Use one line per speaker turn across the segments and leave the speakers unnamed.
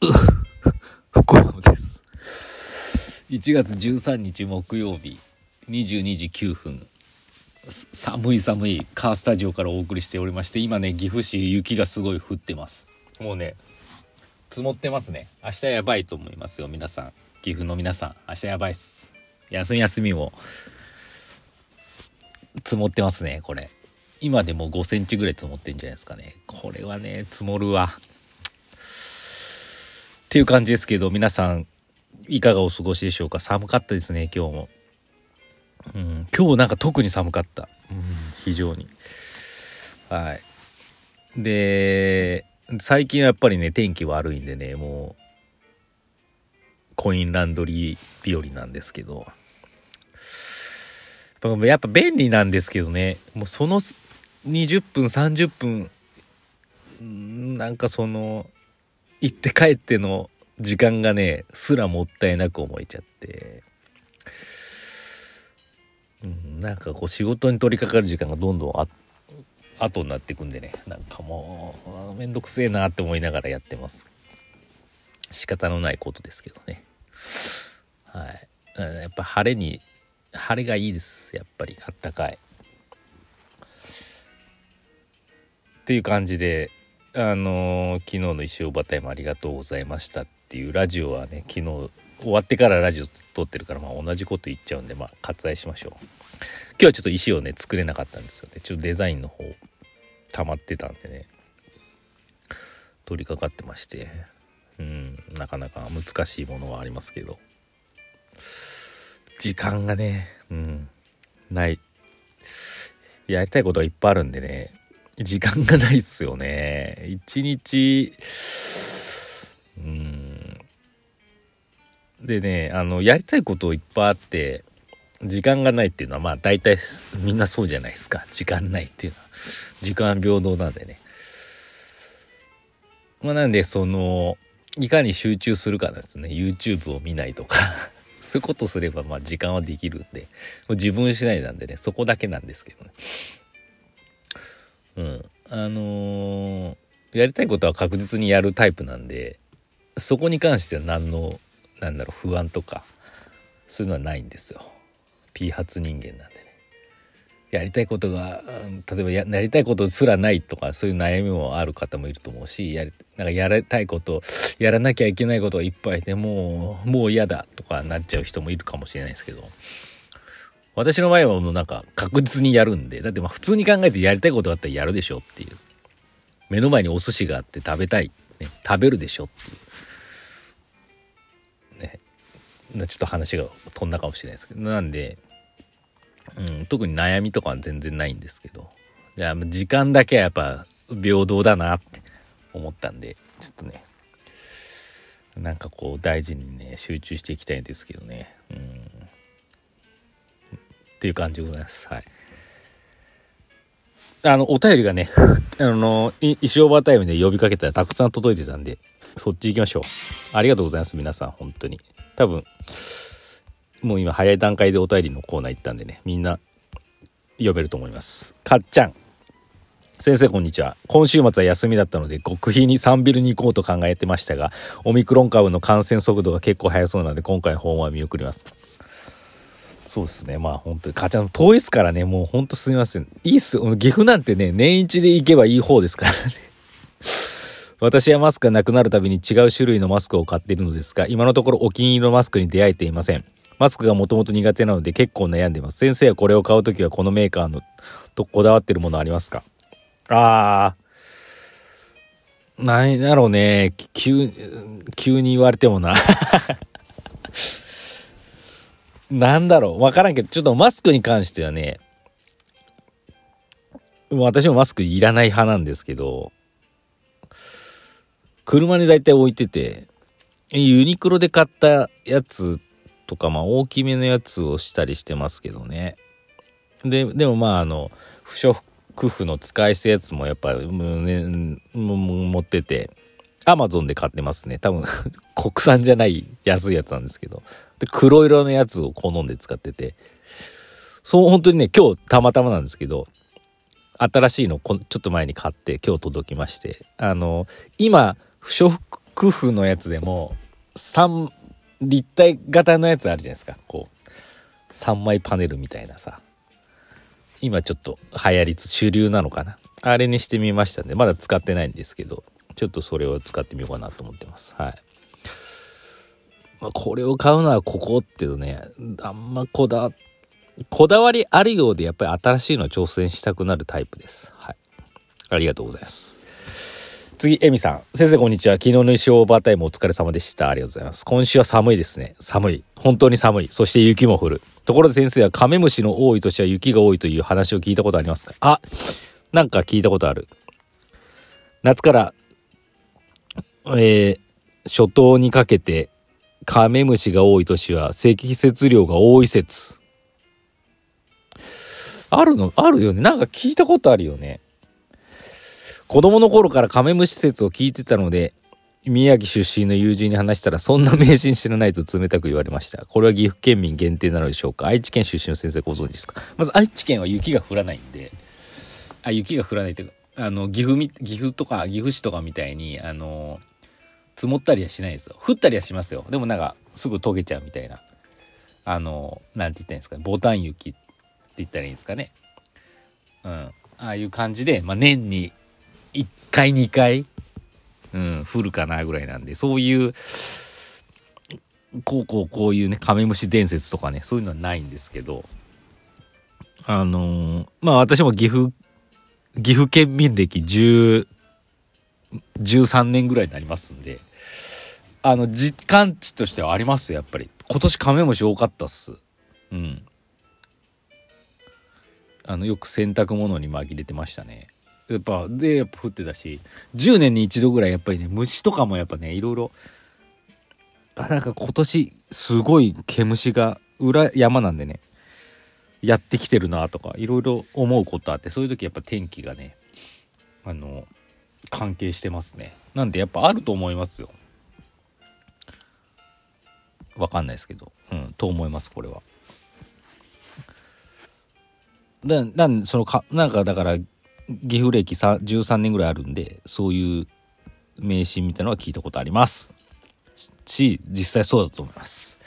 不幸です。1月13日木曜日22時9分。寒い寒いカースタジオからお送りしておりまして今ね岐阜市雪がすごい降ってます。もうね積もってますね。明日やばいと思いますよ皆さん。岐阜の皆さん明日やばいっす。休み休みも積もってますねこれ。今でも5センチぐらい積もってんじゃないですかね。これはね積もるわっていう感じですけど皆さんいかがお過ごしでしょうか？寒かったですね今日も。うん、今日なんか特に寒かった、うん、非常に。はい。で最近はやっぱりね天気悪いんでねもうコインランドリー日和なんですけど。やっぱ便利なんですけどねもうその20分30分なんかその行って帰っての時間がねすらもったいなく思えちゃって。うん、なんかこう仕事に取り掛かる時間がどんどんあ後になっていくんでね。なんかもうめんどくせえなって思いながらやってます。仕方のないことですけどね。はい。やっぱ晴れに晴れがいいです。やっぱりあったかい。っていう感じであの、昨日の石尾バタイもありがとうございましたっていうラジオはね昨日終わってからラジオ撮ってるから、まあ、同じこと言っちゃうんで、まあ、割愛しましょう。今日はちょっと石をね、作れなかったんですよね。ちょっとデザインの方、溜まってたんでね、取り掛かってまして、うん、なかなか難しいものはありますけど、時間がね、うん、ない。やりたいことはいっぱいあるんでね、時間がないっすよね。一日、うん。でねあのやりたいこといっぱいあって時間がないっていうのはまあ大体みんなそうじゃないですか。時間ないっていうのは。時間平等なんでね。まあなんでそのいかに集中するかなんですね。YouTube を見ないとか。そういうことすればまあ時間はできるんで。自分次第なんでねそこだけなんですけどね。うん。あのー、やりたいことは確実にやるタイプなんでそこに関しては何のなんだろう不安とかそういうのはないんですよ。P 発人間なんでね。やりたいことが、例えばややりたいことすらないとかそういう悩みもある方もいると思うしやりなんかやりたいことやらなきゃいけないことがいっぱいでもうもう嫌だとかなっちゃう人もいるかもしれないですけど。私の場合はもうなんか確実にやるんでだってまあ普通に考えてやりたいことがあったらやるでしょっていう。目の前にお寿司があって食べたい、ね、食べるでしょっていう。ね。ちょっと話が飛んだかもしれないですけど。なんで、うん、特に悩みとかは全然ないんですけど。じゃあ時間だけはやっぱ平等だなって思ったんでちょっとね。なんかこう大事にね集中していきたいんですけどね。うん。っていう感じでございますはいあのお便りがね あの石オーバータイムで呼びかけたらたくさん届いてたんでそっち行きましょうありがとうございます皆さん本当に多分、もう今早い段階でお便りのコーナー行ったんでね、みんな読めると思います。かっちゃん。先生こんにちは。今週末は休みだったので極秘にサンビルに行こうと考えてましたが、オミクロン株の感染速度が結構速そうなので今回訪問は見送ります。そうですね。まあ本当に、かちゃん遠いっすからね、もうほんとすみません。いいっす。岐阜なんてね、年一で行けばいい方ですからね。私はマスクがなくなるたびに違う種類のマスクを買っているのですが、今のところお気に入りのマスクに出会えていません。マスクがもともと苦手なので結構悩んでます。先生はこれを買うときはこのメーカーのとこだわってるものありますか？あー、なんだろうね。急、急に言われてもな。なんだろう。わからんけど、ちょっとマスクに関してはね、私もマスクいらない派なんですけど、車に大体置いてて、ユニクロで買ったやつとか、まあ大きめのやつをしたりしてますけどね。で、でもまああの、不織布の使い捨てやつもやっぱ、ね、持ってて、アマゾンで買ってますね。多分 国産じゃない安いやつなんですけど。で、黒色のやつを好んで使ってて。そう、本当にね、今日たまたまなんですけど、新しいのこちょっと前に買って今日届きまして、あの、今、不織クフのやつでも、3、立体型のやつあるじゃないですか。こう、3枚パネルみたいなさ。今ちょっと流行りつ主流なのかな。あれにしてみましたんで、まだ使ってないんですけど、ちょっとそれを使ってみようかなと思ってます。はい。まあ、これを買うのはここっていうね、あんまこだ、こだわりあるようでやっぱり新しいの挑戦したくなるタイプです。はい。ありがとうございます。次、エミさん。先生、こんにちは。昨日の石オーバータイムお疲れ様でした。ありがとうございます。今週は寒いですね。寒い。本当に寒い。そして雪も降る。ところで先生はカメムシの多い年は雪が多いという話を聞いたことありますかあ、なんか聞いたことある。夏から、えー、初冬にかけてカメムシが多い年は積雪量が多い説。あるのあるよね。なんか聞いたことあるよね。子供の頃からカメムシ説を聞いてたので、宮城出身の友人に話したら、そんな迷信知らないと冷たく言われました。これは岐阜県民限定なのでしょうか？愛知県出身の先生ご存知ですか？まず愛知県は雪が降らないんで、あ、雪が降らないというか、あの、岐阜、岐阜とか、岐阜市とかみたいに、あの、積もったりはしないですよ。降ったりはしますよ。でもなんか、すぐ溶けちゃうみたいな。あの、なんて言ったらいいんですかね。ボタン雪って言ったらいいんですかね。うん。ああいう感じで、まあ、年に1回、2回、うん、降るかなぐらいなんで、そういう、こうこうこういうね、カメムシ伝説とかね、そういうのはないんですけど、あのー、まあ私も岐阜、岐阜県民歴10、13年ぐらいになりますんで、あの、実感値としてはありますやっぱり。今年カメムシ多かったっす。うん。あの、よく洗濯物に紛れてましたね。やっぱ、で、やっぱ降ってたし、10年に一度ぐらいやっぱりね、虫とかもやっぱね、いろいろ、あ、なんか今年、すごい毛虫が、裏山なんでね、やってきてるなとか、いろいろ思うことあって、そういう時やっぱ天気がね、あの、関係してますね。なんでやっぱあると思いますよ。わかんないですけど、うん、と思います、これは。だ、なんそのか、なんかだから、岐阜歴13年ぐらいあるんで、そういう迷信みたいなのは聞いたことあります。し、実際そうだと思います。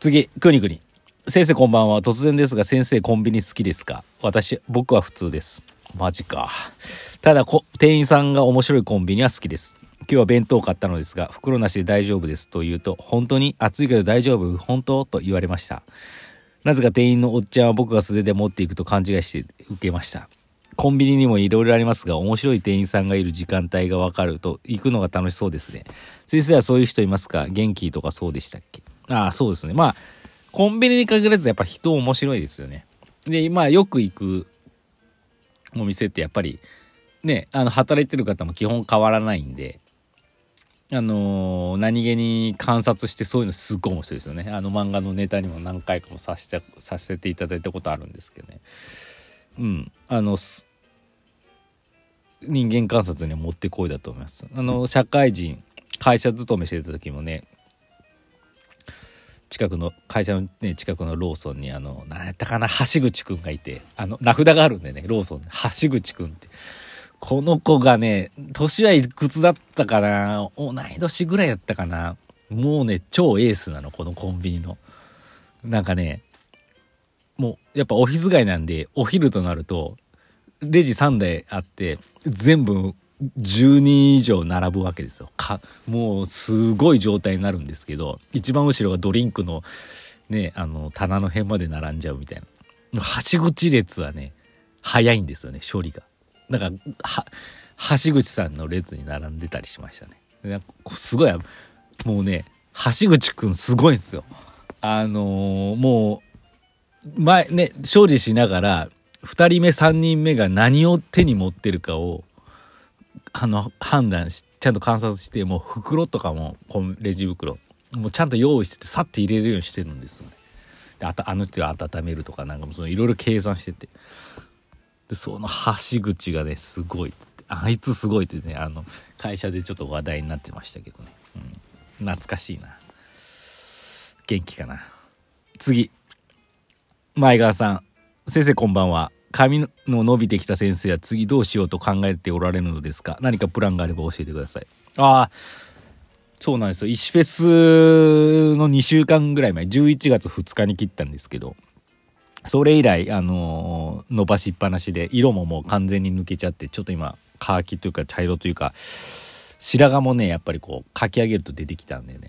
次、くにくに。先生こんばんは。突然ですが、先生コンビニ好きですか？私、僕は普通です。マジか。ただ店員さんが面白いコンビニは好きです。今日は弁当を買ったのですが、袋なしで大丈夫ですと言うと、本当に暑いけど大丈夫？本当？と言われました。なぜか店員のおっちゃんは僕が素手で持っていくと勘違いして受けました。コンビニにもいろいろありますが、面白い店員さんがいる時間帯がわかると行くのが楽しそうですね。先生はそういう人いますか？元気とかそうでしたっけ？ああ、そうですね。まあ、コンビニに限らずやっぱ人面白いですよね。で、まあよく行くお店ってやっぱりね、あの、働いてる方も基本変わらないんで、あのー、何気に観察してそういうのすっごい面白いですよね。あの漫画のネタにも何回かもさせて、させていただいたことあるんですけどね。うん。あの、人間観察にはもってこいだと思います。あの、社会人、会社勤めしてた時もね、近くの会社のね近くのローソンにあの何やったかな橋口くんがいてあの名札があるんでねローソン橋口くんってこの子がね、年はいくつだったかな同い年ぐらいだったかなもうね、超エースなの、このコンビニの。なんかね、もう、やっぱオフィス街なんで、お昼となると、レジ3台あって、全部10人以上並ぶわけですよ。か、もうすごい状態になるんですけど、一番後ろがドリンクのね、あの、棚の辺まで並んじゃうみたいな。はしご地列はね、早いんですよね、処理が。だかは橋口さんの列に並んでたりしましたね。すごいもうね橋口くんすごいんですよ。あのー、もう前ね勝利しながら2人目3人目が何を手に持ってるかをあの判断しちゃんと観察してもう袋とかもレジ袋もうちゃんと用意しててさって入れるようにしてるんですよね。であたあの人を温めるとかなんかもいろいろ計算してて。でその橋口がねすごいってあいつすごいってねあの会社でちょっと話題になってましたけどね、うん、懐かしいな。元気かな。次。前川さん。先生こんばんは。髪の伸びてきた先生は次どうしようと考えておられるのですか？何かプランがあれば教えてください。ああそうなんですよ。石フェスの2週間ぐらい前、11月2日に切ったんですけど、それ以来、あのー伸ばしっぱなしで、色ももう完全に抜けちゃって、ちょっと今、カーキというか茶色というか、白髪もね、やっぱりこう、かき上げると出てきたんでね、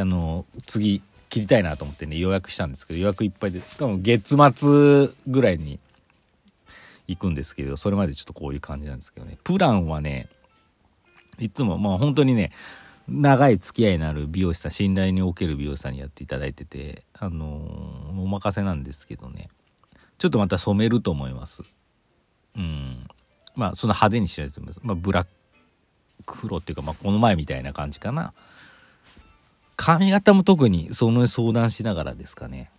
あのー次、切りたいなと思ってね、予約したんですけど、予約いっぱいで、多分月末ぐらいに行くんですけど、それまでちょっとこういう感じなんですけどね。プランはね、いつも、まあ本当にね、長い付き合いのある美容師さん、信頼における美容師さんにやっていただいてて、あのーお任せなんですけどね、ちょっとまた染めると思います。うん。まあ、そんな派手にしないと思います。まあ、ブラック黒っていうか、まあ、この前みたいな感じかな。髪型も特にその相談しながらですかね。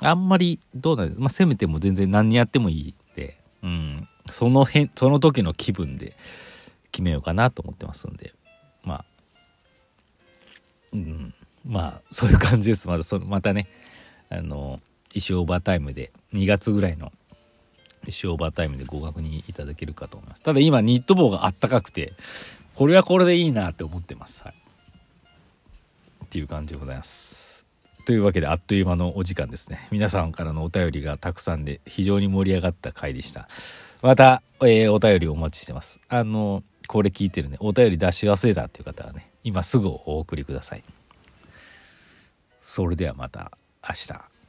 あんまりどうなんですまあ、せめても全然何やってもいいんで、うん。その辺、その時の気分で決めようかなと思ってますんで。まあ、うん。まあ、そういう感じです。また、そまたね、あの、石オーバータイムで、2月ぐらいの石オーバータイムでご確認いただけるかと思います。ただ今、ニット帽があったかくて、これはこれでいいなって思ってます。はい。っていう感じでございます。というわけであっという間のお時間ですね。皆さんからのお便りがたくさんで非常に盛り上がった回でした。また、えーお便りお待ちしてます。あの、これ聞いてるね、お便り出し忘れたっていう方はね、今すぐお送りください。それではまた明日。